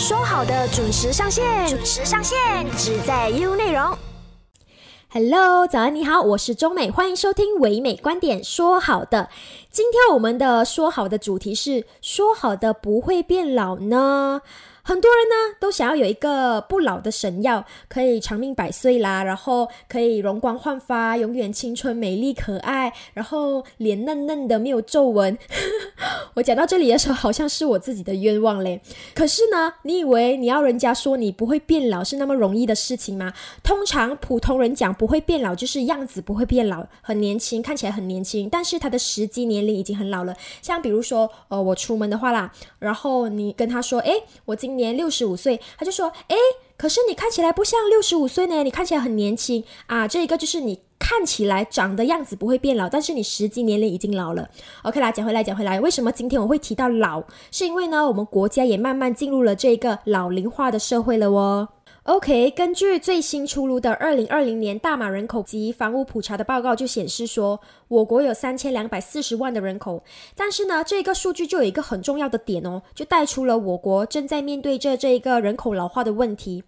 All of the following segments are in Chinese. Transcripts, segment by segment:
说好的准时上线，准时上线，只在 U 内容。Hello，早安，你好，我是中美，欢迎收听唯美观点。说好的，今天我们的说好的主题是说好的不会变老呢。很多人呢都想要有一个不老的神药，可以长命百岁啦，然后可以容光焕发，永远青春美丽可爱，然后脸嫩嫩的没有皱纹。我讲到这里的时候，好像是我自己的愿望嘞。可是呢，你以为你要人家说你不会变老是那么容易的事情吗？通常普通人讲不会变老，就是样子不会变老，很年轻，看起来很年轻，但是他的实际年龄已经很老了。像比如说，呃，我出门的话啦，然后你跟他说，哎，我今年六十五岁，他就说，哎，可是你看起来不像六十五岁呢，你看起来很年轻啊。这一个就是你看起来长的样子不会变老，但是你实际年龄已经老了。OK 啦，讲回来讲回来，为什么今天我会提到老？是因为呢，我们国家也慢慢进入了这个老龄化的社会了哦。OK，根据最新出炉的二零二零年大马人口及房屋普查的报告就显示说，我国有三千两百四十万的人口。但是呢，这个数据就有一个很重要的点哦，就带出了我国正在面对着这一个人口老化的问题。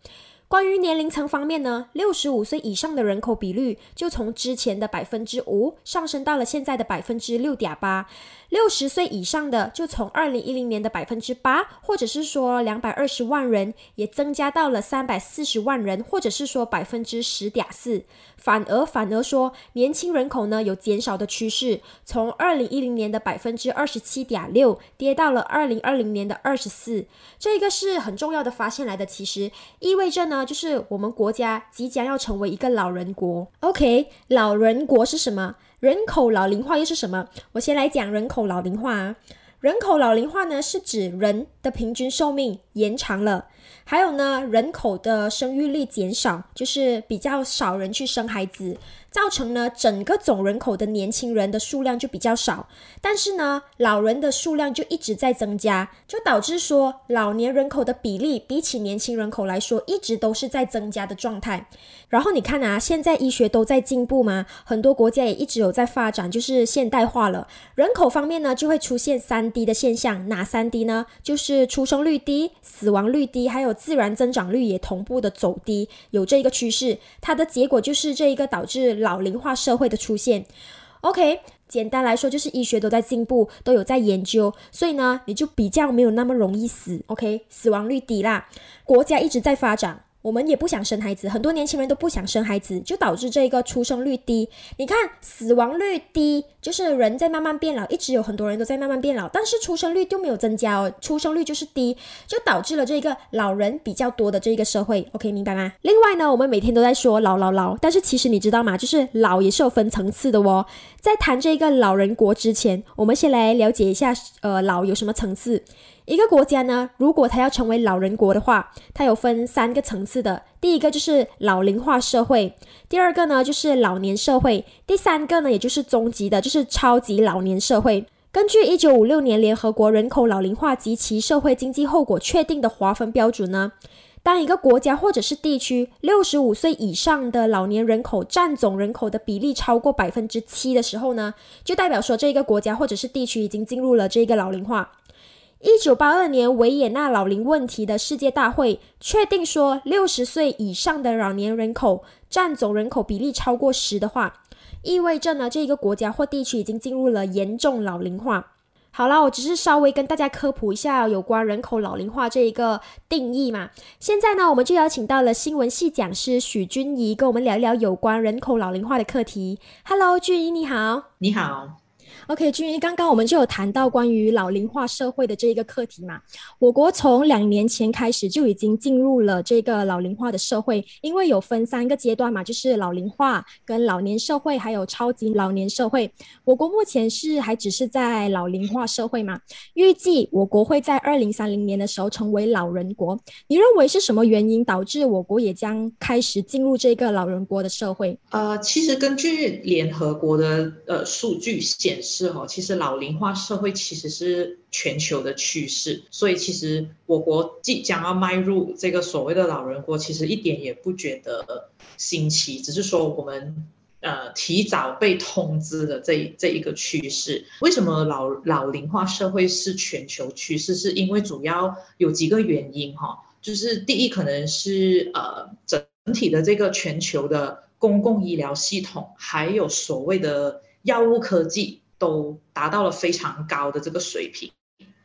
关于年龄层方面呢，六十五岁以上的人口比率就从之前的百分之五上升到了现在的百分之六点八。六十岁以上的就从二零一零年的百分之八，或者是说两百二十万人，也增加到了三百四十万人，或者是说百分之十点四。反而反而说，年轻人口呢有减少的趋势，从二零一零年的百分之二十七点六跌到了二零二零年的二十四。这个是很重要的发现来的，其实意味着呢，就是我们国家即将要成为一个老人国。OK，老人国是什么？人口老龄化又是什么？我先来讲人口老龄化啊。人口老龄化呢，是指人的平均寿命延长了，还有呢，人口的生育率减少，就是比较少人去生孩子。造成呢，整个总人口的年轻人的数量就比较少，但是呢，老人的数量就一直在增加，就导致说老年人口的比例比起年轻人口来说，一直都是在增加的状态。然后你看啊，现在医学都在进步嘛，很多国家也一直有在发展，就是现代化了。人口方面呢，就会出现三低的现象，哪三低呢？就是出生率低、死亡率低，还有自然增长率也同步的走低，有这一个趋势。它的结果就是这一个导致。老龄化社会的出现，OK，简单来说就是医学都在进步，都有在研究，所以呢，你就比较没有那么容易死，OK，死亡率低啦，国家一直在发展。我们也不想生孩子，很多年轻人都不想生孩子，就导致这个出生率低。你看死亡率低，就是人在慢慢变老，一直有很多人都在慢慢变老，但是出生率就没有增加哦，出生率就是低，就导致了这个老人比较多的这个社会。OK，明白吗？另外呢，我们每天都在说老老老，但是其实你知道吗？就是老也是有分层次的哦。在谈这个老人国之前，我们先来了解一下，呃，老有什么层次。一个国家呢，如果它要成为老人国的话，它有分三个层次的。第一个就是老龄化社会，第二个呢就是老年社会，第三个呢也就是终极的，就是超级老年社会。根据一九五六年联合国人口老龄化及其社会经济后果确定的划分标准呢，当一个国家或者是地区六十五岁以上的老年人口占总人口的比例超过百分之七的时候呢，就代表说这个国家或者是地区已经进入了这个老龄化。一九八二年维也纳老龄问题的世界大会确定说，六十岁以上的老年人口占总人口比例超过十的话，意味着呢，这个国家或地区已经进入了严重老龄化。好了，我只是稍微跟大家科普一下有关人口老龄化这一个定义嘛。现在呢，我们就邀请到了新闻系讲师许君怡，跟我们聊一聊有关人口老龄化的课题。Hello，君怡你好。你好。OK，君怡，刚刚我们就有谈到关于老龄化社会的这一个课题嘛。我国从两年前开始就已经进入了这个老龄化的社会，因为有分三个阶段嘛，就是老龄化、跟老年社会，还有超级老年社会。我国目前是还只是在老龄化社会嘛，预计我国会在二零三零年的时候成为老人国。你认为是什么原因导致我国也将开始进入这个老人国的社会？呃，其实根据联合国的呃数据显示。是哦，其实老龄化社会其实是全球的趋势，所以其实我国即将要迈入这个所谓的老人国，其实一点也不觉得新奇，只是说我们呃提早被通知的这这一个趋势。为什么老老龄化社会是全球趋势？是因为主要有几个原因哈，就是第一可能是呃整体的这个全球的公共医疗系统，还有所谓的药物科技都达到了非常高的这个水平。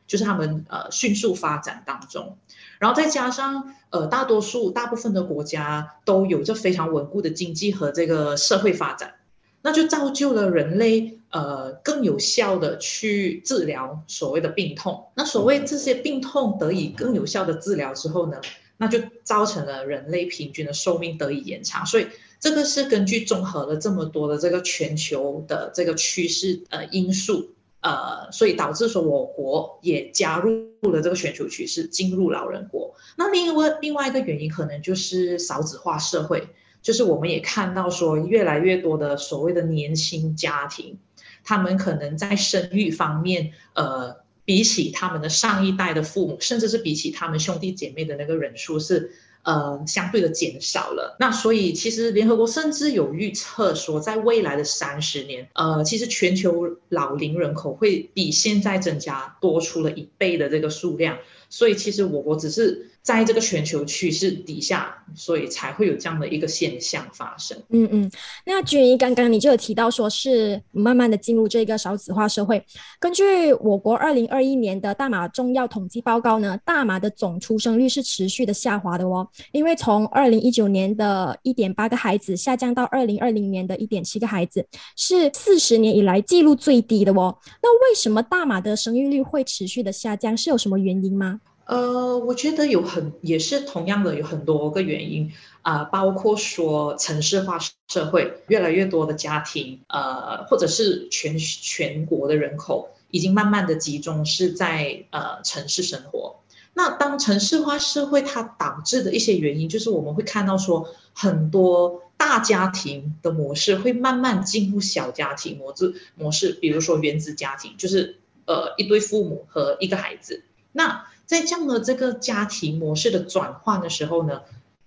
就是他们呃迅速发展当中，然后再加上呃大多数大部分的国家都有着非常稳固的经济和这个社会发展，那就造就了人类呃更有效的去治疗所谓的病痛。那所谓这些病痛得以更有效的治疗之后呢，那就造成了人类平均的寿命得以延长。所以这个是根据综合了这么多的这个全球的这个趋势呃因素。呃，所以导致说我国也加入了这个全球趋势，进入老人国。那另外另外一个原因可能就是少子化社会，就是我们也看到说越来越多的所谓的年轻家庭，他们可能在生育方面，呃，比起他们的上一代的父母，甚至是比起他们兄弟姐妹的那个人数是。呃，相对的减少了。那所以其实联合国甚至有预测说，在未来的三十年，呃，其实全球老龄人口会比现在增加多出了一倍的这个数量。所以其实我国只是。在这个全球趋势底下，所以才会有这样的一个现象发生。嗯嗯，那君怡刚刚你就有提到说是慢慢的进入这个少子化社会。根据我国二零二一年的大马重要统计报告呢，大马的总出生率是持续的下滑的哦，因为从二零一九年的一点八个孩子下降到二零二零年的一点七个孩子，是四十年以来记录最低的哦。那为什么大马的生育率会持续的下降？是有什么原因吗？呃，我觉得有很也是同样的有很多个原因啊，包括说城市化社会越来越多的家庭，呃，或者是全全国的人口已经慢慢的集中是在呃城市生活。那当城市化社会它导致的一些原因，就是我们会看到说很多大家庭的模式会慢慢进入小家庭模式模式，比如说原子家庭，就是呃一对父母和一个孩子。那在这样的这个家庭模式的转换的时候呢，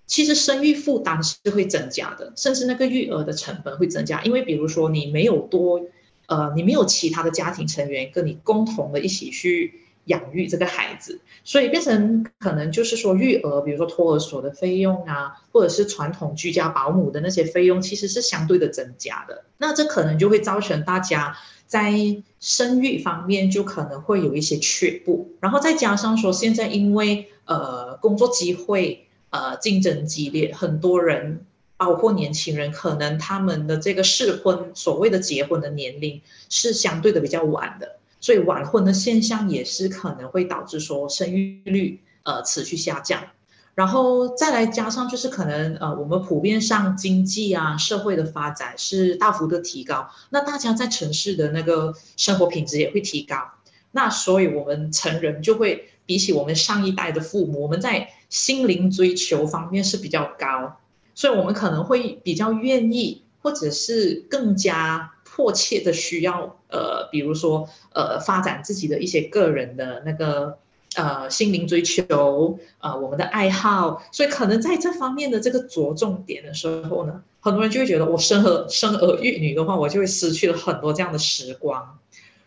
其实生育负担是会增加的，甚至那个育儿的成本会增加，因为比如说你没有多，呃，你没有其他的家庭成员跟你共同的一起去养育这个孩子，所以变成可能就是说育儿，比如说托儿所的费用啊，或者是传统居家保姆的那些费用，其实是相对的增加的，那这可能就会造成大家。在生育方面就可能会有一些却步，然后再加上说现在因为呃工作机会呃竞争激烈，很多人包括年轻人，可能他们的这个适婚所谓的结婚的年龄是相对的比较晚的，所以晚婚的现象也是可能会导致说生育率呃持续下降。然后再来加上就是可能呃，我们普遍上经济啊社会的发展是大幅的提高，那大家在城市的那个生活品质也会提高，那所以我们成人就会比起我们上一代的父母，我们在心灵追求方面是比较高，所以我们可能会比较愿意或者是更加迫切的需要呃，比如说呃，发展自己的一些个人的那个。呃，心灵追求，呃，我们的爱好，所以可能在这方面的这个着重点的时候呢，很多人就会觉得，我生儿 生儿育女的话，我就会失去了很多这样的时光。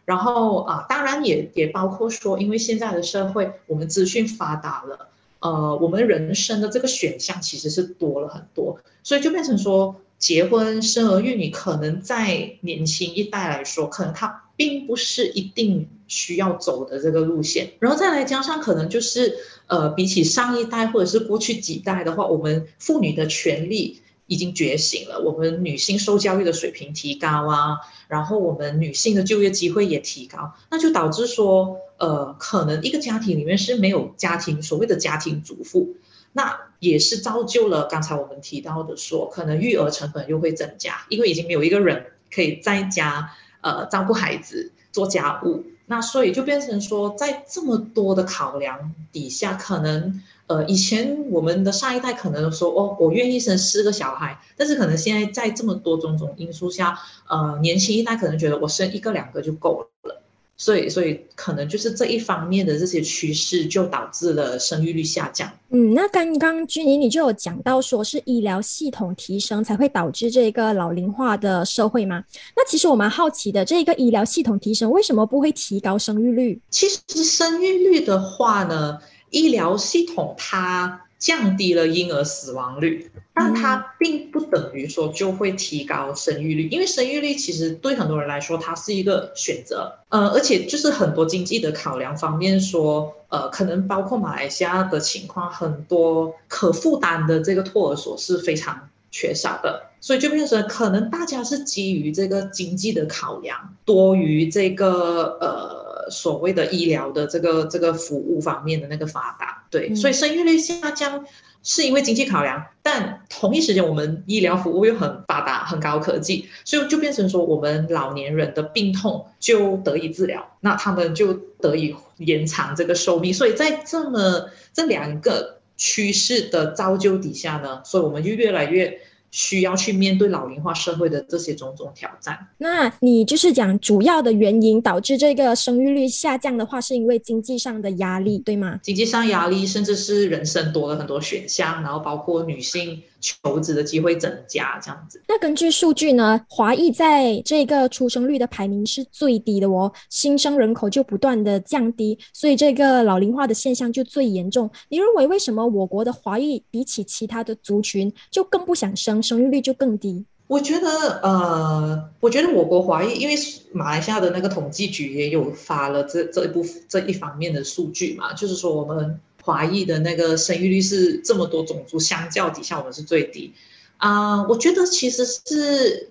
然后啊，当然也也包括说，因为现在的社会，我们资讯发达了，呃，我们人生的这个选项其实是多了很多，所以就变成说，结婚生儿育女，可能在年轻一代来说，可能它。并不是一定需要走的这个路线，然后再来加上可能就是，呃，比起上一代或者是过去几代的话，我们妇女的权利已经觉醒了，我们女性受教育的水平提高啊，然后我们女性的就业机会也提高，那就导致说，呃，可能一个家庭里面是没有家庭所谓的家庭主妇，那也是造就了刚才我们提到的说，可能育儿成本又会增加，因为已经没有一个人可以在家。呃，照顾孩子、做家务，那所以就变成说，在这么多的考量底下，可能呃，以前我们的上一代可能说，哦，我愿意生四个小孩，但是可能现在在这么多种种因素下，呃，年轻一代可能觉得我生一个两个就够了。所以，所以可能就是这一方面的这些趋势，就导致了生育率下降。嗯，那刚刚君怡你就有讲到，说是医疗系统提升才会导致这个老龄化的社会吗？那其实我蛮好奇的，这个医疗系统提升为什么不会提高生育率？其实生育率的话呢，医疗系统它。降低了婴儿死亡率，但它并不等于说就会提高生育率，因为生育率其实对很多人来说，它是一个选择。呃，而且就是很多经济的考量方面说，呃，可能包括马来西亚的情况，很多可负担的这个托儿所是非常缺少的，所以就变成可能大家是基于这个经济的考量多于这个呃。所谓的医疗的这个这个服务方面的那个发达，对，所以生育率下降是因为经济考量，但同一时间我们医疗服务又很发达，很高科技，所以就变成说我们老年人的病痛就得以治疗，那他们就得以延长这个寿命，所以在这么这两个趋势的造就底下呢，所以我们就越来越。需要去面对老龄化社会的这些种种挑战。那你就是讲主要的原因导致这个生育率下降的话，是因为经济上的压力，对吗？经济上压力，甚至是人生多了很多选项，然后包括女性。求职的机会增加，这样子。那根据数据呢，华裔在这个出生率的排名是最低的哦，新生人口就不断的降低，所以这个老龄化的现象就最严重。你认为为什么我国的华裔比起其他的族群就更不想生，生育率就更低？我觉得，呃，我觉得我国华裔，因为马来西亚的那个统计局也有发了这这一部这一方面的数据嘛，就是说我们。华裔的那个生育率是这么多种族相较底下，我们是最低啊。我觉得其实是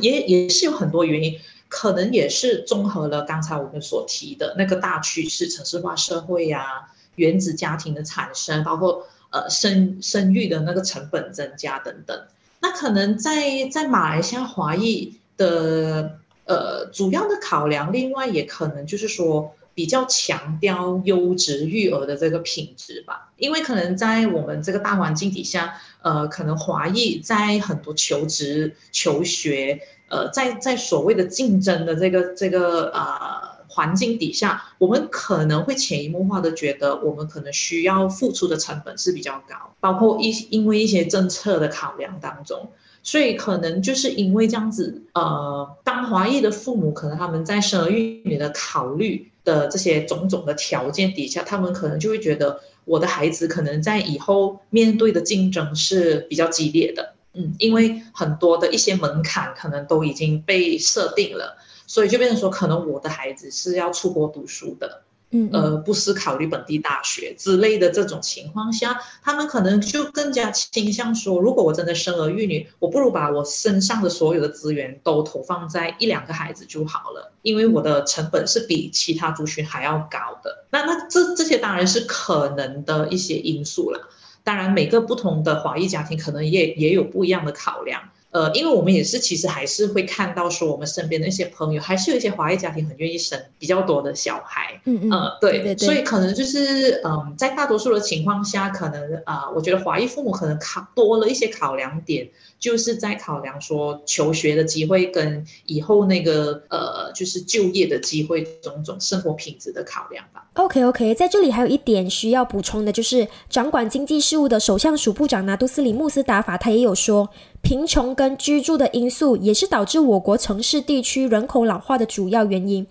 也也是有很多原因，可能也是综合了刚才我们所提的那个大趋势，城市化社会呀，原子家庭的产生，包括呃生生育的那个成本增加等等。那可能在在马来西亚华裔的呃主要的考量，另外也可能就是说。比较强调优质育儿的这个品质吧，因为可能在我们这个大环境底下，呃，可能华裔在很多求职、求学，呃，在在所谓的竞争的这个这个呃环境底下，我们可能会潜移默化的觉得，我们可能需要付出的成本是比较高，包括一因为一些政策的考量当中。所以可能就是因为这样子，呃，当华裔的父母可能他们在生儿育女的考虑的这些种种的条件底下，他们可能就会觉得我的孩子可能在以后面对的竞争是比较激烈的，嗯，因为很多的一些门槛可能都已经被设定了，所以就变成说，可能我的孩子是要出国读书的。嗯，呃，不是考虑本地大学之类的这种情况下，他们可能就更加倾向说，如果我真的生儿育女，我不如把我身上的所有的资源都投放在一两个孩子就好了，因为我的成本是比其他族群还要高的。那那这这些当然是可能的一些因素了。当然，每个不同的华裔家庭可能也也有不一样的考量。呃，因为我们也是，其实还是会看到说，我们身边的一些朋友，还是有一些华裔家庭很愿意生比较多的小孩。嗯嗯，呃，对，所以可能就是，嗯，在大多数的情况下，可能啊，我觉得华裔父母可能考多了一些考量点，就是在考量说求学的机会跟以后那个呃，就是就业的机会，种种生活品质的考量吧。OK OK，在这里还有一点需要补充的，就是掌管经济事务的首相署部长拿督斯里穆斯达法，他也有说。贫穷跟居住的因素也是导致我国城市地区人口老化的主要原因。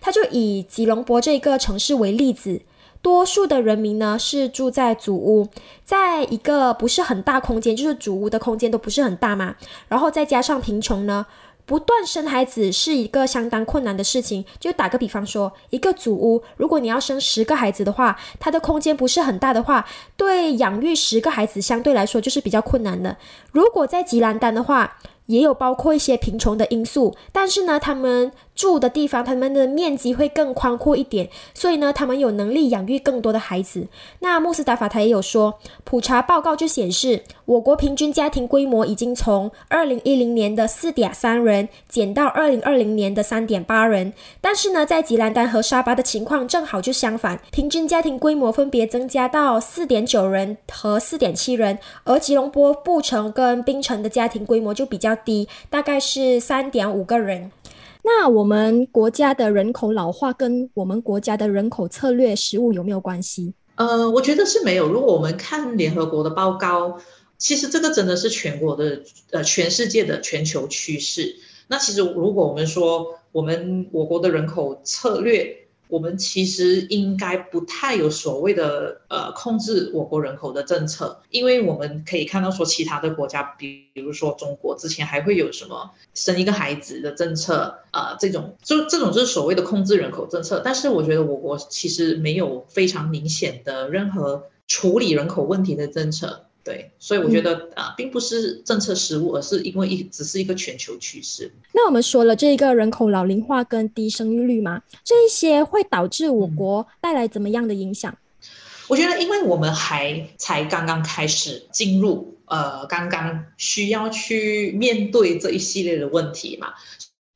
它就以吉隆坡这个城市为例子，多数的人民呢是住在祖屋，在一个不是很大空间，就是祖屋的空间都不是很大嘛，然后再加上贫穷呢。不断生孩子是一个相当困难的事情。就打个比方说，一个祖屋，如果你要生十个孩子的话，它的空间不是很大的话，对养育十个孩子相对来说就是比较困难的。如果在吉兰丹的话，也有包括一些贫穷的因素，但是呢，他们。住的地方，他们的面积会更宽阔一点，所以呢，他们有能力养育更多的孩子。那穆斯达法他也有说，普查报告就显示，我国平均家庭规模已经从二零一零年的四点三人减到二零二零年的三点八人。但是呢，在吉兰丹和沙巴的情况正好就相反，平均家庭规模分别增加到四点九人和四点七人，而吉隆坡布城跟槟城的家庭规模就比较低，大概是三点五个人。那我们国家的人口老化跟我们国家的人口策略实务有没有关系？呃，我觉得是没有。如果我们看联合国的报告，其实这个真的是全国的呃全世界的全球趋势。那其实如果我们说我们我国的人口策略，我们其实应该不太有所谓的呃控制我国人口的政策，因为我们可以看到说其他的国家，比比如说中国之前还会有什么生一个孩子的政策啊，这种就这种就是所谓的控制人口政策。但是我觉得我国其实没有非常明显的任何处理人口问题的政策。对，所以我觉得啊，并不是政策失误，而是因为一只是一个全球趋势。那我们说了这个人口老龄化跟低生育率嘛，这一些会导致我国带来怎么样的影响？我觉得，因为我们还才刚刚开始进入，呃，刚刚需要去面对这一系列的问题嘛。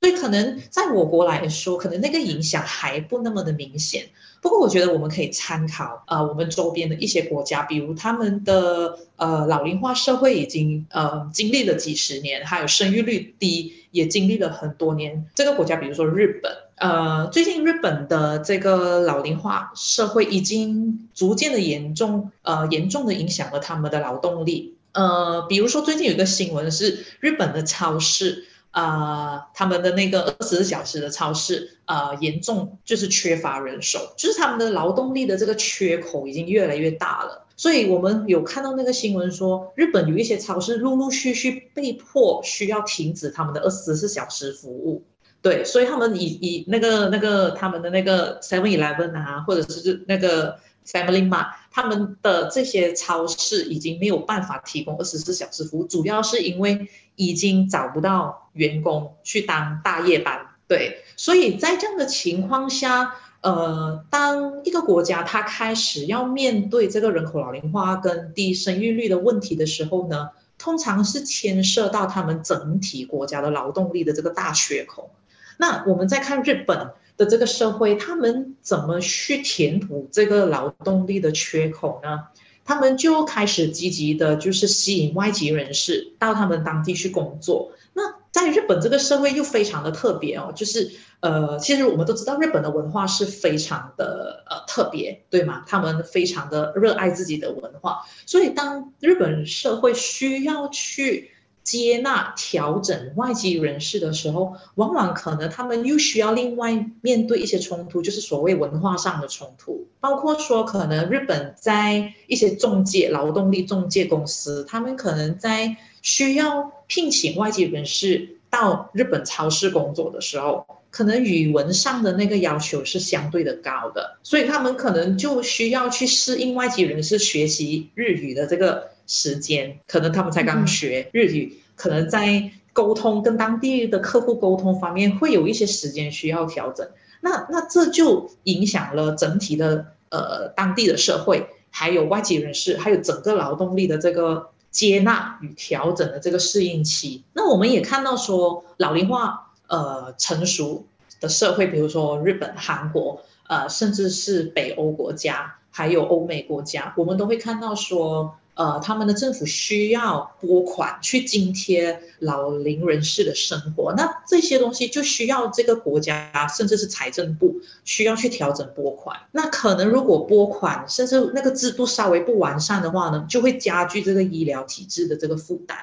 所以可能在我国来说，可能那个影响还不那么的明显。不过我觉得我们可以参考呃我们周边的一些国家，比如他们的呃老龄化社会已经呃经历了几十年，还有生育率低也经历了很多年。这个国家比如说日本，呃最近日本的这个老龄化社会已经逐渐的严重呃严重的影响了他们的劳动力。呃比如说最近有一个新闻是日本的超市。啊，他们的那个二十四小时的超市，呃，严重就是缺乏人手，就是他们的劳动力的这个缺口已经越来越大了。所以我们有看到那个新闻说，日本有一些超市陆陆续续被迫需要停止他们的二十四小时服务。对，所以他们以以那个那个他们的那个 Seven Eleven 啊，或者是那个 Family Mart，他们的这些超市已经没有办法提供二十四小时服务，主要是因为已经找不到。员工去当大夜班，对，所以在这样的情况下，呃，当一个国家它开始要面对这个人口老龄化跟低生育率的问题的时候呢，通常是牵涉到他们整体国家的劳动力的这个大缺口。那我们再看日本的这个社会，他们怎么去填补这个劳动力的缺口呢？他们就开始积极的，就是吸引外籍人士到他们当地去工作。那在日本这个社会又非常的特别哦，就是呃，其实我们都知道日本的文化是非常的呃特别，对吗？他们非常的热爱自己的文化，所以当日本社会需要去。接纳调整外籍人士的时候，往往可能他们又需要另外面对一些冲突，就是所谓文化上的冲突，包括说可能日本在一些中介劳动力中介公司，他们可能在需要聘请外籍人士到日本超市工作的时候，可能语文上的那个要求是相对的高的，所以他们可能就需要去适应外籍人士学习日语的这个。时间可能他们才刚学日语，可能在沟通跟当地的客户沟通方面会有一些时间需要调整。那那这就影响了整体的呃当地的社会，还有外籍人士，还有整个劳动力的这个接纳与调整的这个适应期。那我们也看到说，老龄化呃成熟的社会，比如说日本、韩国，呃，甚至是北欧国家，还有欧美国家，我们都会看到说。呃，他们的政府需要拨款去津贴老龄人士的生活，那这些东西就需要这个国家甚至是财政部需要去调整拨款。那可能如果拨款甚至那个制度稍微不完善的话呢，就会加剧这个医疗体制的这个负担，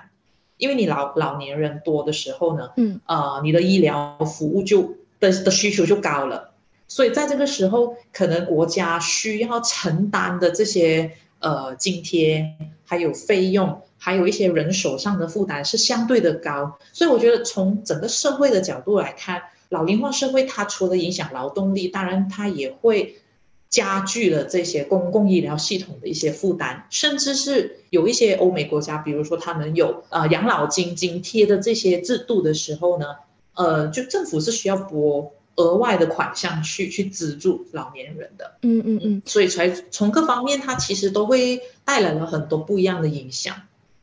因为你老老年人多的时候呢，嗯，呃，你的医疗服务就的的需求就高了，所以在这个时候，可能国家需要承担的这些。呃，津贴还有费用，还有一些人手上的负担是相对的高，所以我觉得从整个社会的角度来看，老龄化社会它除了影响劳动力，当然它也会加剧了这些公共医疗系统的一些负担，甚至是有一些欧美国家，比如说他们有呃养老金津贴的这些制度的时候呢，呃，就政府是需要拨。额外的款项去去资助老年人的，嗯嗯嗯，所以才从各方面，它其实都会带来了很多不一样的影响。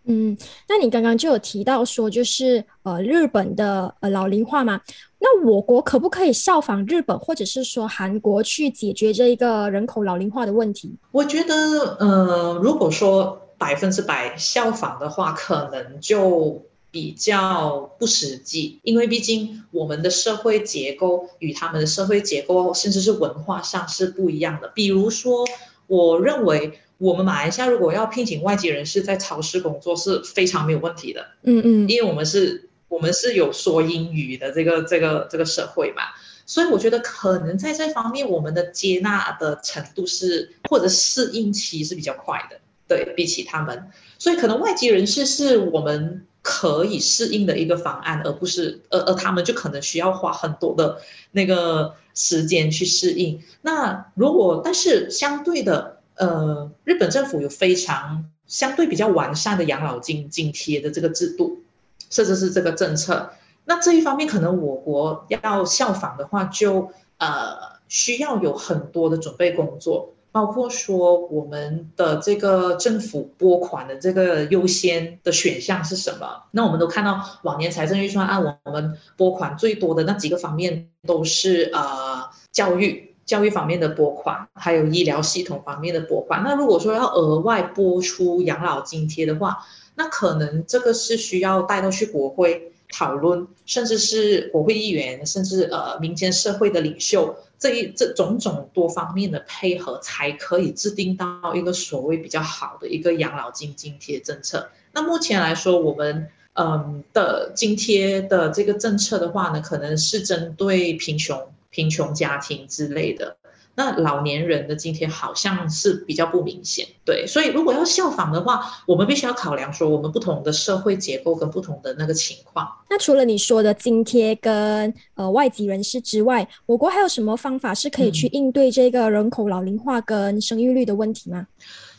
嗯，那你刚刚就有提到说，就是呃日本的呃老龄化嘛，那我国可不可以效仿日本或者是说韩国去解决这一个人口老龄化的问题？我觉得，呃，如果说百分之百效仿的话，可能就。比较不实际，因为毕竟我们的社会结构与他们的社会结构，甚至是文化上是不一样的。比如说，我认为我们马来西亚如果要聘请外籍人士在超市工作是非常没有问题的。嗯嗯，因为我们是，我们是有说英语的这个这个这个社会嘛，所以我觉得可能在这方面，我们的接纳的程度是或者适应期是比较快的，对比起他们，所以可能外籍人士是我们。可以适应的一个方案，而不是，而而他们就可能需要花很多的那个时间去适应。那如果，但是相对的，呃，日本政府有非常相对比较完善的养老金津贴的这个制度，甚至是这个政策。那这一方面，可能我国要效仿的话，就呃需要有很多的准备工作。包括说我们的这个政府拨款的这个优先的选项是什么？那我们都看到往年财政预算案，我们拨款最多的那几个方面都是呃教育教育方面的拨款，还有医疗系统方面的拨款。那如果说要额外拨出养老津贴的话，那可能这个是需要带到去国会讨论，甚至是国会议员，甚至呃民间社会的领袖。这一这种种多方面的配合，才可以制定到一个所谓比较好的一个养老金津贴政策。那目前来说，我们嗯的津贴的这个政策的话呢，可能是针对贫穷贫穷家庭之类的。那老年人的津贴好像是比较不明显，对，所以如果要效仿的话，我们必须要考量说我们不同的社会结构跟不同的那个情况。那除了你说的津贴跟呃外籍人士之外，我国还有什么方法是可以去应对这个人口老龄化跟生育率的问题吗？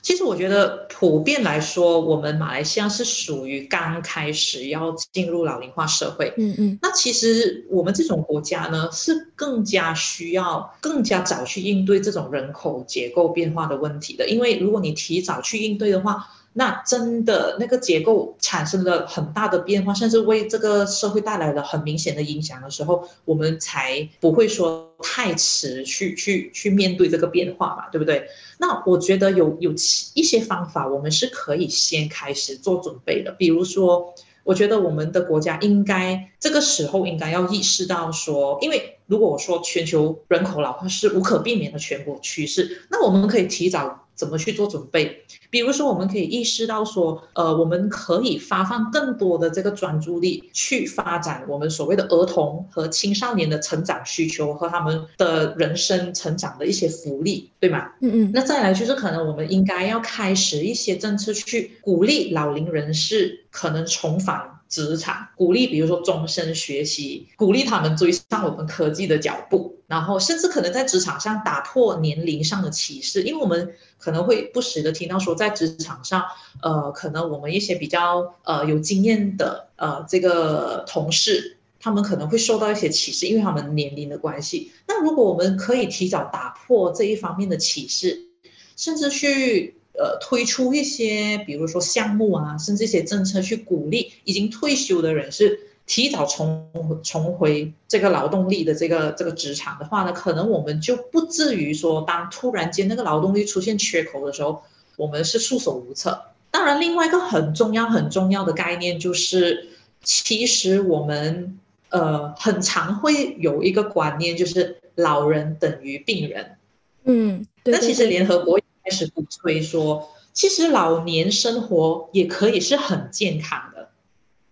其实我觉得普遍来说，我们马来西亚是属于刚开始要进入老龄化社会。嗯嗯。那其实我们这种国家呢，是更加需要更加早去应对这种人口结构变化的问题的。因为如果你提早去应对的话，那真的那个结构产生了很大的变化，甚至为这个社会带来了很明显的影响的时候，我们才不会说太迟去去去面对这个变化嘛，对不对？那我觉得有有一些方法，我们是可以先开始做准备的。比如说，我觉得我们的国家应该这个时候应该要意识到说，因为如果我说全球人口老化是无可避免的全国趋势，那我们可以提早。怎么去做准备？比如说，我们可以意识到说，呃，我们可以发放更多的这个专注力去发展我们所谓的儿童和青少年的成长需求和他们的人生成长的一些福利，对吗？嗯嗯。那再来就是，可能我们应该要开始一些政策去鼓励老龄人士可能重返。职场鼓励，比如说终身学习，鼓励他们追上我们科技的脚步，然后甚至可能在职场上打破年龄上的歧视，因为我们可能会不时的听到说，在职场上，呃，可能我们一些比较呃有经验的呃这个同事，他们可能会受到一些歧视，因为他们年龄的关系。那如果我们可以提早打破这一方面的歧视，甚至去。呃，推出一些，比如说项目啊，甚至一些政策去鼓励已经退休的人士提早重重回这个劳动力的这个这个职场的话呢，可能我们就不至于说，当突然间那个劳动力出现缺口的时候，我们是束手无策。当然，另外一个很重要很重要的概念就是，其实我们呃很常会有一个观念，就是老人等于病人。嗯，那其实联合国。开始鼓吹说，其实老年生活也可以是很健康的。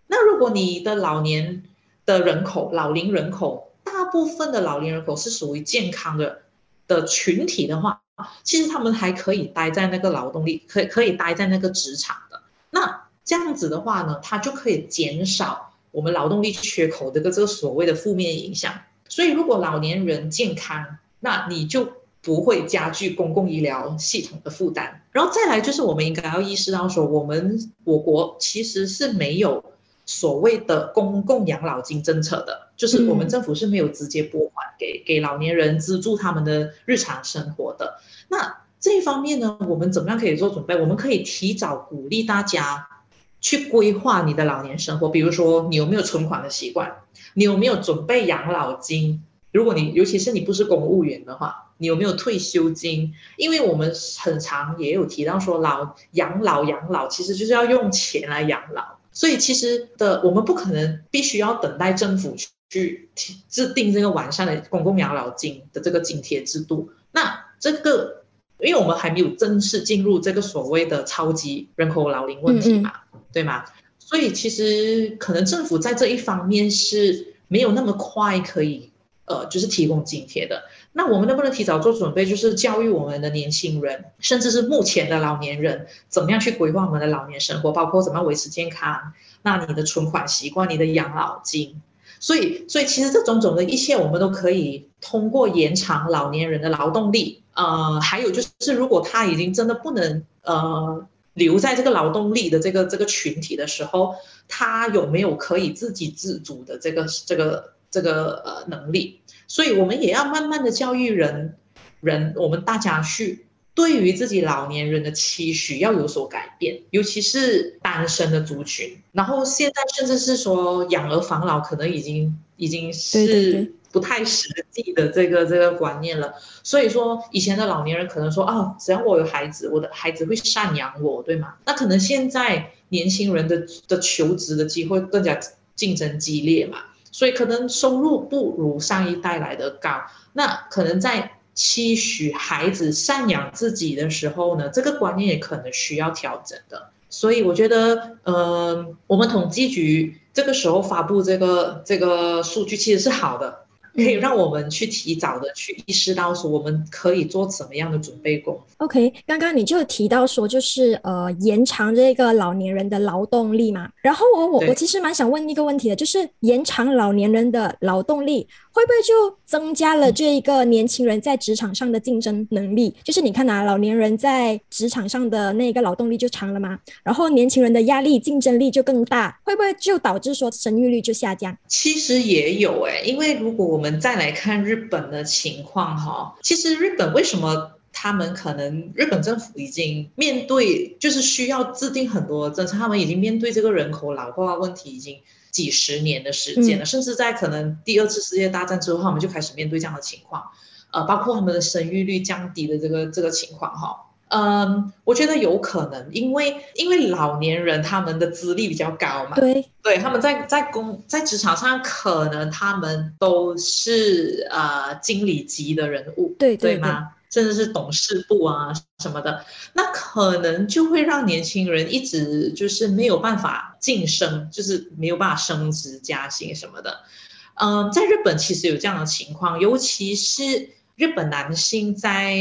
那如果你的老年的人口、老龄人口，大部分的老龄人口是属于健康的的群体的话，其实他们还可以待在那个劳动力，可可以待在那个职场的。那这样子的话呢，它就可以减少我们劳动力缺口的个这个所谓的负面影响。所以，如果老年人健康，那你就。不会加剧公共医疗系统的负担，然后再来就是我们应该要意识到说，我们我国其实是没有所谓的公共养老金政策的，就是我们政府是没有直接拨款给给老年人资助他们的日常生活的。那这一方面呢，我们怎么样可以做准备？我们可以提早鼓励大家去规划你的老年生活，比如说你有没有存款的习惯，你有没有准备养老金？如果你尤其是你不是公务员的话。你有没有退休金？因为我们很常也有提到说，老养老养老其实就是要用钱来养老。所以其实的我们不可能必须要等待政府去制定这个完善的公共养老金的这个津贴制度。那这个，因为我们还没有正式进入这个所谓的超级人口老龄问题嘛，对吗？所以其实可能政府在这一方面是没有那么快可以呃，就是提供津贴的。那我们能不能提早做准备，就是教育我们的年轻人，甚至是目前的老年人，怎么样去规划我们的老年生活，包括怎么样维持健康？那你的存款习惯，你的养老金，所以，所以其实这种种的一切，我们都可以通过延长老年人的劳动力，呃，还有就是，如果他已经真的不能呃留在这个劳动力的这个这个群体的时候，他有没有可以自给自足的这个这个这个呃能力？所以，我们也要慢慢的教育人，人我们大家去对于自己老年人的期许要有所改变，尤其是单身的族群。然后现在甚至是说养儿防老，可能已经已经是不太实际的这个这个观念了。所以说，以前的老年人可能说啊，只要我有孩子，我的孩子会赡养我，对吗？那可能现在年轻人的的求职的机会更加竞争激烈嘛。所以可能收入不如上一代来的高，那可能在期许孩子赡养自己的时候呢，这个观念也可能需要调整的。所以我觉得，呃，我们统计局这个时候发布这个这个数据其实是好的。可以让我们去提早的去意识到说我们可以做什么样的准备工。OK，刚刚你就提到说就是呃延长这个老年人的劳动力嘛，然后我我我其实蛮想问一个问题的，就是延长老年人的劳动力会不会就增加了这一个年轻人在职场上的竞争能力？就是你看啊，老年人在职场上的那个劳动力就长了嘛，然后年轻人的压力竞争力就更大，会不会就导致说生育率就下降？其实也有哎，因为如果我们我们再来看日本的情况哈，其实日本为什么他们可能日本政府已经面对就是需要制定很多政策，他们已经面对这个人口老化问题已经几十年的时间了，甚至在可能第二次世界大战之后，他们就开始面对这样的情况，呃，包括他们的生育率降低的这个这个情况哈。嗯，我觉得有可能，因为因为老年人他们的资历比较高嘛，对，对，他们在在工在职场上可能他们都是呃经理级的人物，对对吗？甚至是董事部啊什么的，那可能就会让年轻人一直就是没有办法晋升，就是没有办法升职加薪什么的。嗯，在日本其实有这样的情况，尤其是日本男性在。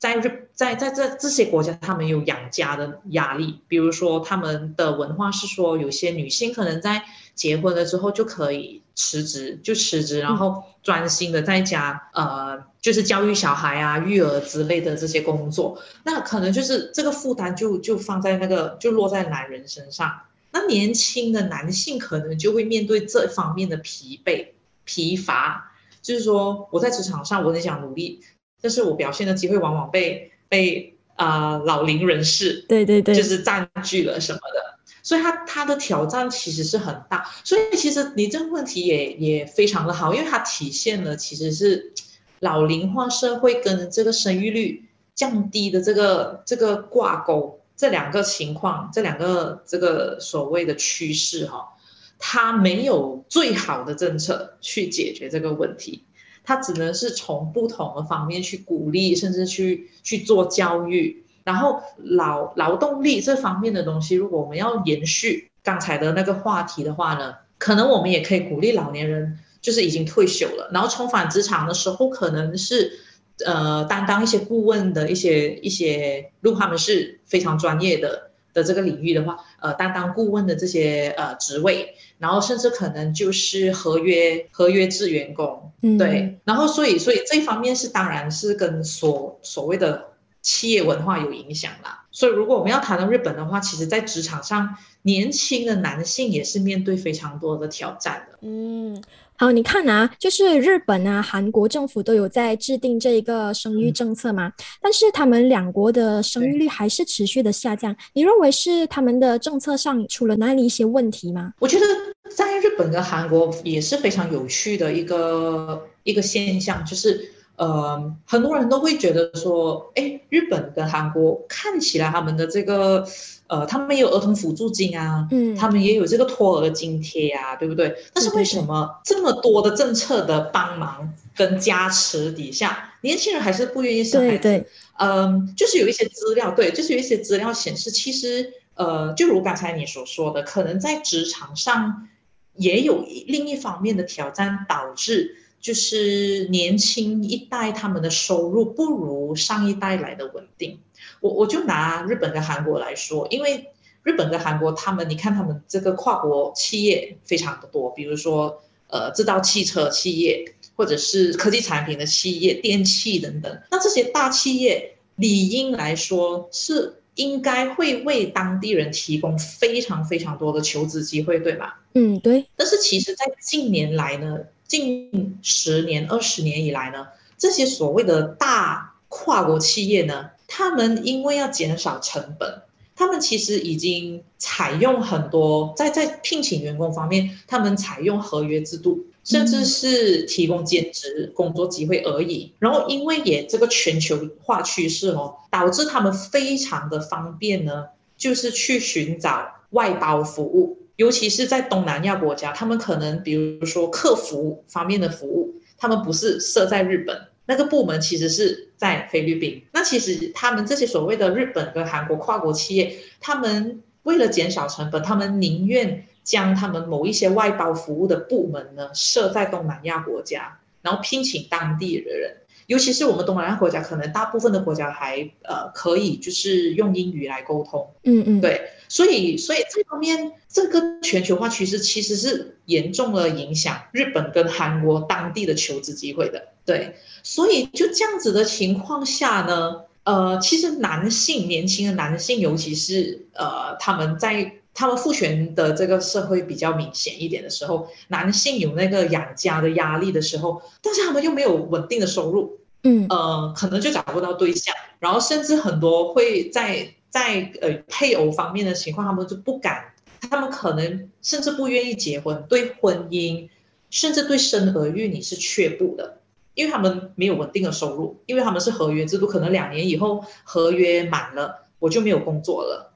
在日在在这这些国家，他们有养家的压力。比如说，他们的文化是说，有些女性可能在结婚了之后就可以辞职，就辞职，然后专心的在家，呃，就是教育小孩啊、育儿之类的这些工作。那可能就是这个负担就就放在那个就落在男人身上。那年轻的男性可能就会面对这方面的疲惫、疲乏，就是说我在职场上我很想努力。但是我表现的机会往往被被啊老龄人士对对对，就是占据了什么的，所以他他的挑战其实是很大。所以其实你这个问题也也非常的好，因为它体现了其实是老龄化社会跟这个生育率降低的这个这个挂钩，这两个情况，这两个这个所谓的趋势哈，它没有最好的政策去解决这个问题。它只能是从不同的方面去鼓励，甚至去去做教育。然后劳劳动力这方面的东西，如果我们要延续刚才的那个话题的话呢，可能我们也可以鼓励老年人，就是已经退休了，然后重返职场的时候，可能是呃担当一些顾问的一些一些，如果他们是非常专业的的这个领域的话，呃，担当顾问的这些呃职位。然后甚至可能就是合约合约制员工，对，然后所以所以这方面是当然是跟所所谓的企业文化有影响啦。所以如果我们要谈到日本的话，其实在职场上，年轻的男性也是面对非常多的挑战的。嗯。好，你看啊，就是日本啊、韩国政府都有在制定这一个生育政策嘛，但是他们两国的生育率还是持续的下降。你认为是他们的政策上出了哪里一些问题吗？我觉得在日本跟韩国也是非常有趣的一个一个现象，就是呃，很多人都会觉得说，哎，日本跟韩国看起来他们的这个呃，他们也有儿童辅助金啊，嗯，他们也有这个托儿津贴啊，对不对？但是为什么这么多的政策的帮忙跟加持底下，年轻人还是不愿意生孩子？对对，嗯，就是有一些资料，对，就是有一些资料显示，其实，呃，就如刚才你所说的，可能在职场上也有另一方面的挑战，导致就是年轻一代他们的收入不如上一代来的稳定。我我就拿日本跟韩国来说，因为日本跟韩国，他们你看他们这个跨国企业非常的多，比如说呃制造汽车企业，或者是科技产品的企业、电器等等。那这些大企业理应来说是应该会为当地人提供非常非常多的求职机会，对吧？嗯，对。但是其实，在近年来呢，近十年、二十年以来呢，这些所谓的大跨国企业呢。他们因为要减少成本，他们其实已经采用很多在在聘请员工方面，他们采用合约制度，甚至是提供兼职工作机会而已。然后因为也这个全球化趋势哦，导致他们非常的方便呢，就是去寻找外包服务，尤其是在东南亚国家，他们可能比如说客服方面的服务，他们不是设在日本。那个部门其实是在菲律宾。那其实他们这些所谓的日本跟韩国跨国企业，他们为了减少成本，他们宁愿将他们某一些外包服务的部门呢设在东南亚国家，然后聘请当地的人。尤其是我们东南亚国家，可能大部分的国家还呃可以就是用英语来沟通。嗯嗯，对。所以所以这方面这个全球化趋势其实是严重的影响日本跟韩国当地的求职机会的。对。所以就这样子的情况下呢，呃，其实男性年轻的男性，尤其是呃，他们在他们父权的这个社会比较明显一点的时候，男性有那个养家的压力的时候，但是他们又没有稳定的收入，嗯，呃，可能就找不到对象，然后甚至很多会在在呃配偶方面的情况，他们就不敢，他们可能甚至不愿意结婚，对婚姻，甚至对生儿育女是却步的。因为他们没有稳定的收入，因为他们是合约制度，可能两年以后合约满了，我就没有工作了。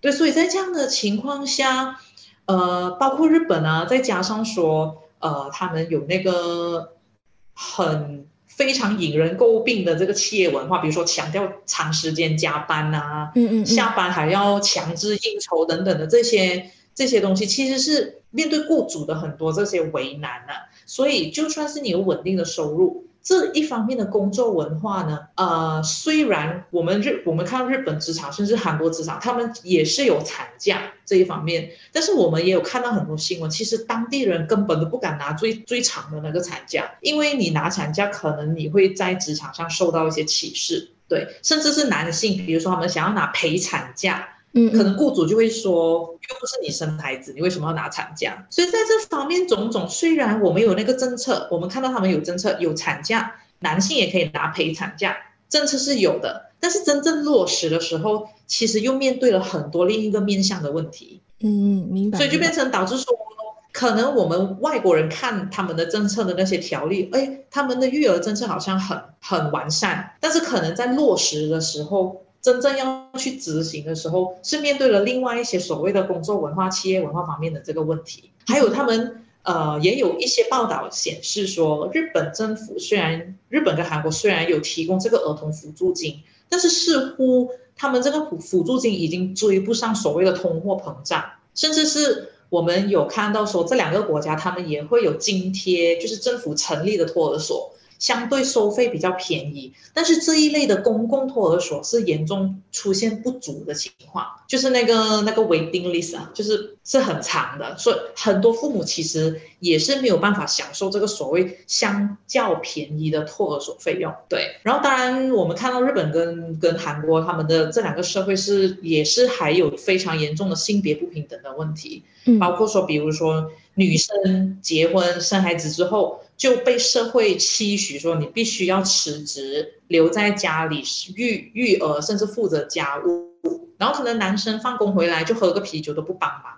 对，所以在这样的情况下，呃，包括日本啊，再加上说，呃，他们有那个很非常引人诟病的这个企业文化，比如说强调长时间加班啊，嗯嗯，下班还要强制应酬等等的这些这些东西，其实是面对雇主的很多这些为难啊。所以，就算是你有稳定的收入，这一方面的工作文化呢，呃，虽然我们日我们看日本职场，甚至韩国职场，他们也是有产假这一方面，但是我们也有看到很多新闻，其实当地人根本都不敢拿最最长的那个产假，因为你拿产假，可能你会在职场上受到一些歧视，对，甚至是男性，比如说他们想要拿陪产假。嗯，可能雇主就会说，又不是你生孩子，你为什么要拿产假？所以在这方面种种，虽然我们有那个政策，我们看到他们有政策，有产假，男性也可以拿陪产假，政策是有的，但是真正落实的时候，其实又面对了很多另一个面向的问题。嗯，明白。所以就变成导致说，可能我们外国人看他们的政策的那些条例，哎，他们的育儿政策好像很很完善，但是可能在落实的时候。真正要去执行的时候，是面对了另外一些所谓的工作文化、企业文化方面的这个问题。还有他们呃，也有一些报道显示说，日本政府虽然日本跟韩国虽然有提供这个儿童辅助金，但是似乎他们这个辅辅助金已经追不上所谓的通货膨胀，甚至是我们有看到说，这两个国家他们也会有津贴，就是政府成立的托儿所。相对收费比较便宜，但是这一类的公共托儿所是严重出现不足的情况，就是那个那个 waiting list 啊，就是是很长的，所以很多父母其实也是没有办法享受这个所谓相较便宜的托儿所费用。对，然后当然我们看到日本跟跟韩国他们的这两个社会是也是还有非常严重的性别不平等的问题，包括说比如说女生结婚生孩子之后。就被社会期许说你必须要辞职留在家里育育儿，甚至负责家务，然后可能男生放工回来就喝个啤酒都不帮忙。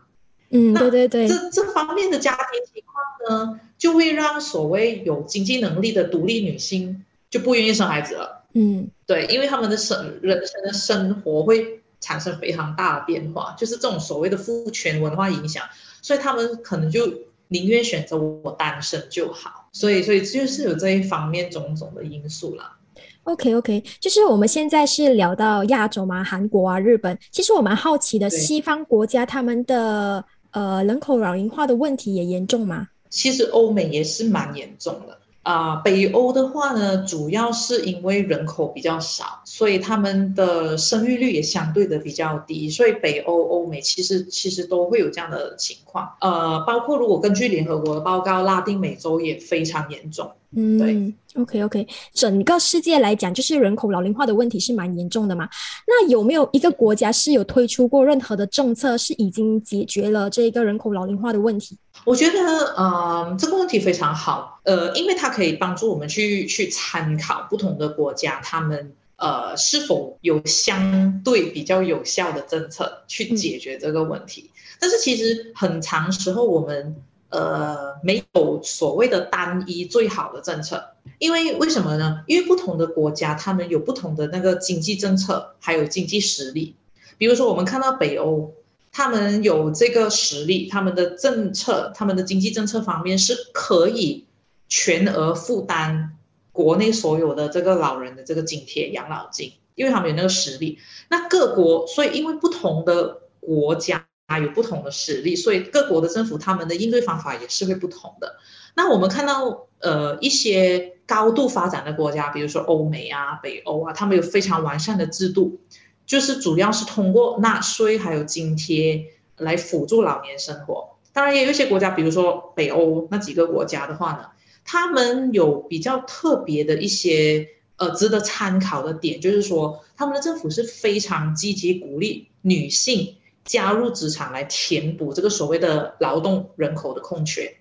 嗯，对对对，这这方面的家庭情况呢，就会让所谓有经济能力的独立女性就不愿意生孩子了。嗯，对，因为他们的生人生的生活会产生非常大的变化，就是这种所谓的父权文化影响，所以他们可能就宁愿选择我单身就好。所以，所以就是有这一方面种种的因素啦。OK OK，就是我们现在是聊到亚洲嘛，韩国啊、日本。其实我蛮好奇的，西方国家他们的呃人口老龄化的问题也严重吗？其实欧美也是蛮严重的。啊，北欧的话呢，主要是因为人口比较少，所以他们的生育率也相对的比较低，所以北欧、欧美其实其实都会有这样的情况。呃，包括如果根据联合国的报告，拉丁美洲也非常严重。嗯，对，OK OK，整个世界来讲，就是人口老龄化的问题是蛮严重的嘛。那有没有一个国家是有推出过任何的政策，是已经解决了这个人口老龄化的问题？我觉得，嗯，这个问题非常好，呃，因为它可以帮助我们去去参考不同的国家，他们呃是否有相对比较有效的政策去解决这个问题。但是其实很长时候我们。呃，没有所谓的单一最好的政策，因为为什么呢？因为不同的国家，他们有不同的那个经济政策，还有经济实力。比如说，我们看到北欧，他们有这个实力，他们的政策，他们的经济政策方面是可以全额负担国内所有的这个老人的这个津贴、养老金，因为他们有那个实力。那各国，所以因为不同的国家。啊，有不同的实力，所以各国的政府他们的应对方法也是会不同的。那我们看到，呃，一些高度发展的国家，比如说欧美啊、北欧啊，他们有非常完善的制度，就是主要是通过纳税还有津贴来辅助老年生活。当然，也有一些国家，比如说北欧那几个国家的话呢，他们有比较特别的一些呃值得参考的点，就是说他们的政府是非常积极鼓励女性。加入职场来填补这个所谓的劳动人口的空缺，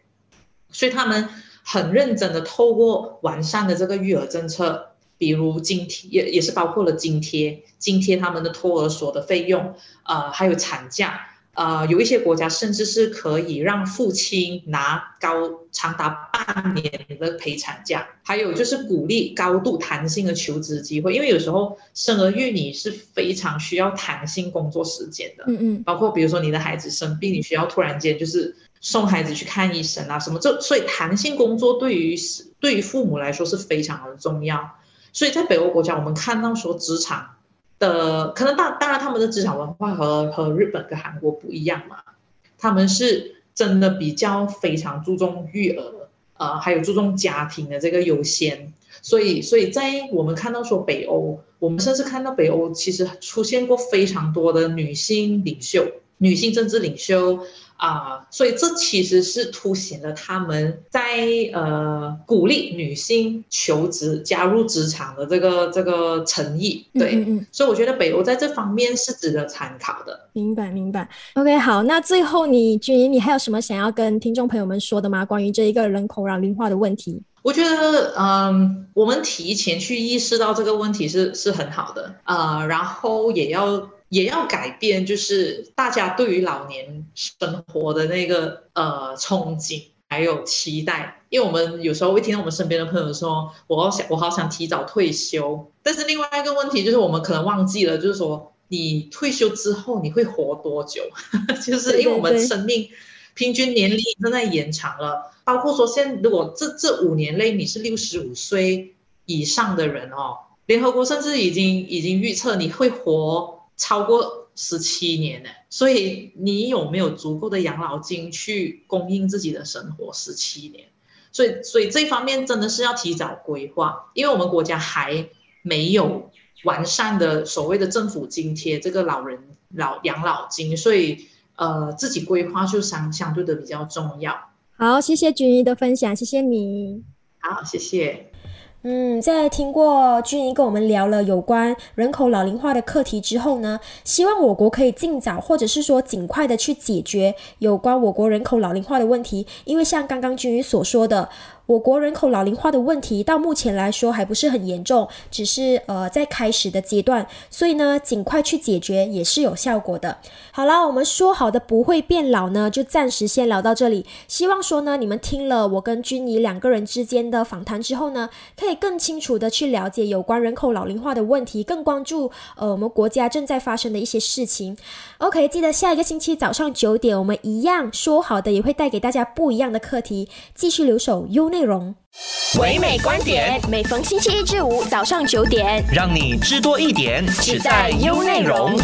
所以他们很认真的透过完善的这个育儿政策，比如津贴也也是包括了津贴，津贴他们的托儿所的费用，呃，还有产假。呃，有一些国家甚至是可以让父亲拿高长达半年的陪产假，还有就是鼓励高度弹性的求职机会，因为有时候生儿育女是非常需要弹性工作时间的。嗯嗯，包括比如说你的孩子生病，你需要突然间就是送孩子去看医生啊什么，这所以弹性工作对于对于父母来说是非常的重要。所以在北欧国家，我们看到说职场。的可能当当然他们的职场文化和和日本跟韩国不一样嘛，他们是真的比较非常注重育儿，呃，还有注重家庭的这个优先，所以所以在我们看到说北欧，我们甚至看到北欧其实出现过非常多的女性领袖、女性政治领袖。啊，所以这其实是凸显了他们在呃鼓励女性求职、加入职场的这个这个诚意。对，嗯所以我觉得北欧在这方面是值得参考的。明白，明白。OK，好，那最后你君怡，你还有什么想要跟听众朋友们说的吗？关于这一个人口老龄化的问题？我觉得，嗯，我们提前去意识到这个问题是是很好的呃，然后也要。也要改变，就是大家对于老年生活的那个呃憧憬还有期待，因为我们有时候会听到我们身边的朋友说，我好想我好想提早退休，但是另外一个问题就是我们可能忘记了，就是说你退休之后你会活多久？就是因为我们生命平均年龄正在延长了，包括说现如果这这五年内你是六十五岁以上的人哦，联合国甚至已经已经预测你会活。超过十七年呢，所以你有没有足够的养老金去供应自己的生活十七年？所以，所以这方面真的是要提早规划，因为我们国家还没有完善的所谓的政府津贴这个老人老养老金，所以呃，自己规划就相相对的比较重要。好，谢谢君怡的分享，谢谢你。好，谢谢。嗯，在听过君怡跟我们聊了有关人口老龄化的课题之后呢，希望我国可以尽早或者是说尽快的去解决有关我国人口老龄化的问题。因为像刚刚君怡所说的，我国人口老龄化的问题到目前来说还不是很严重，只是呃在开始的阶段，所以呢，尽快去解决也是有效果的。好了，我们说好的不会变老呢，就暂时先聊到这里。希望说呢，你们听了我跟君怡两个人之间的访谈之后呢，可以更清楚的去了解有关人口老龄化的问题，更关注呃我们国家正在发生的一些事情。OK，记得下一个星期早上九点，我们一样说好的也会带给大家不一样的课题，继续留守 U 内容。唯美观点，每逢星期一至五早上九点，让你知多一点，只在优内容。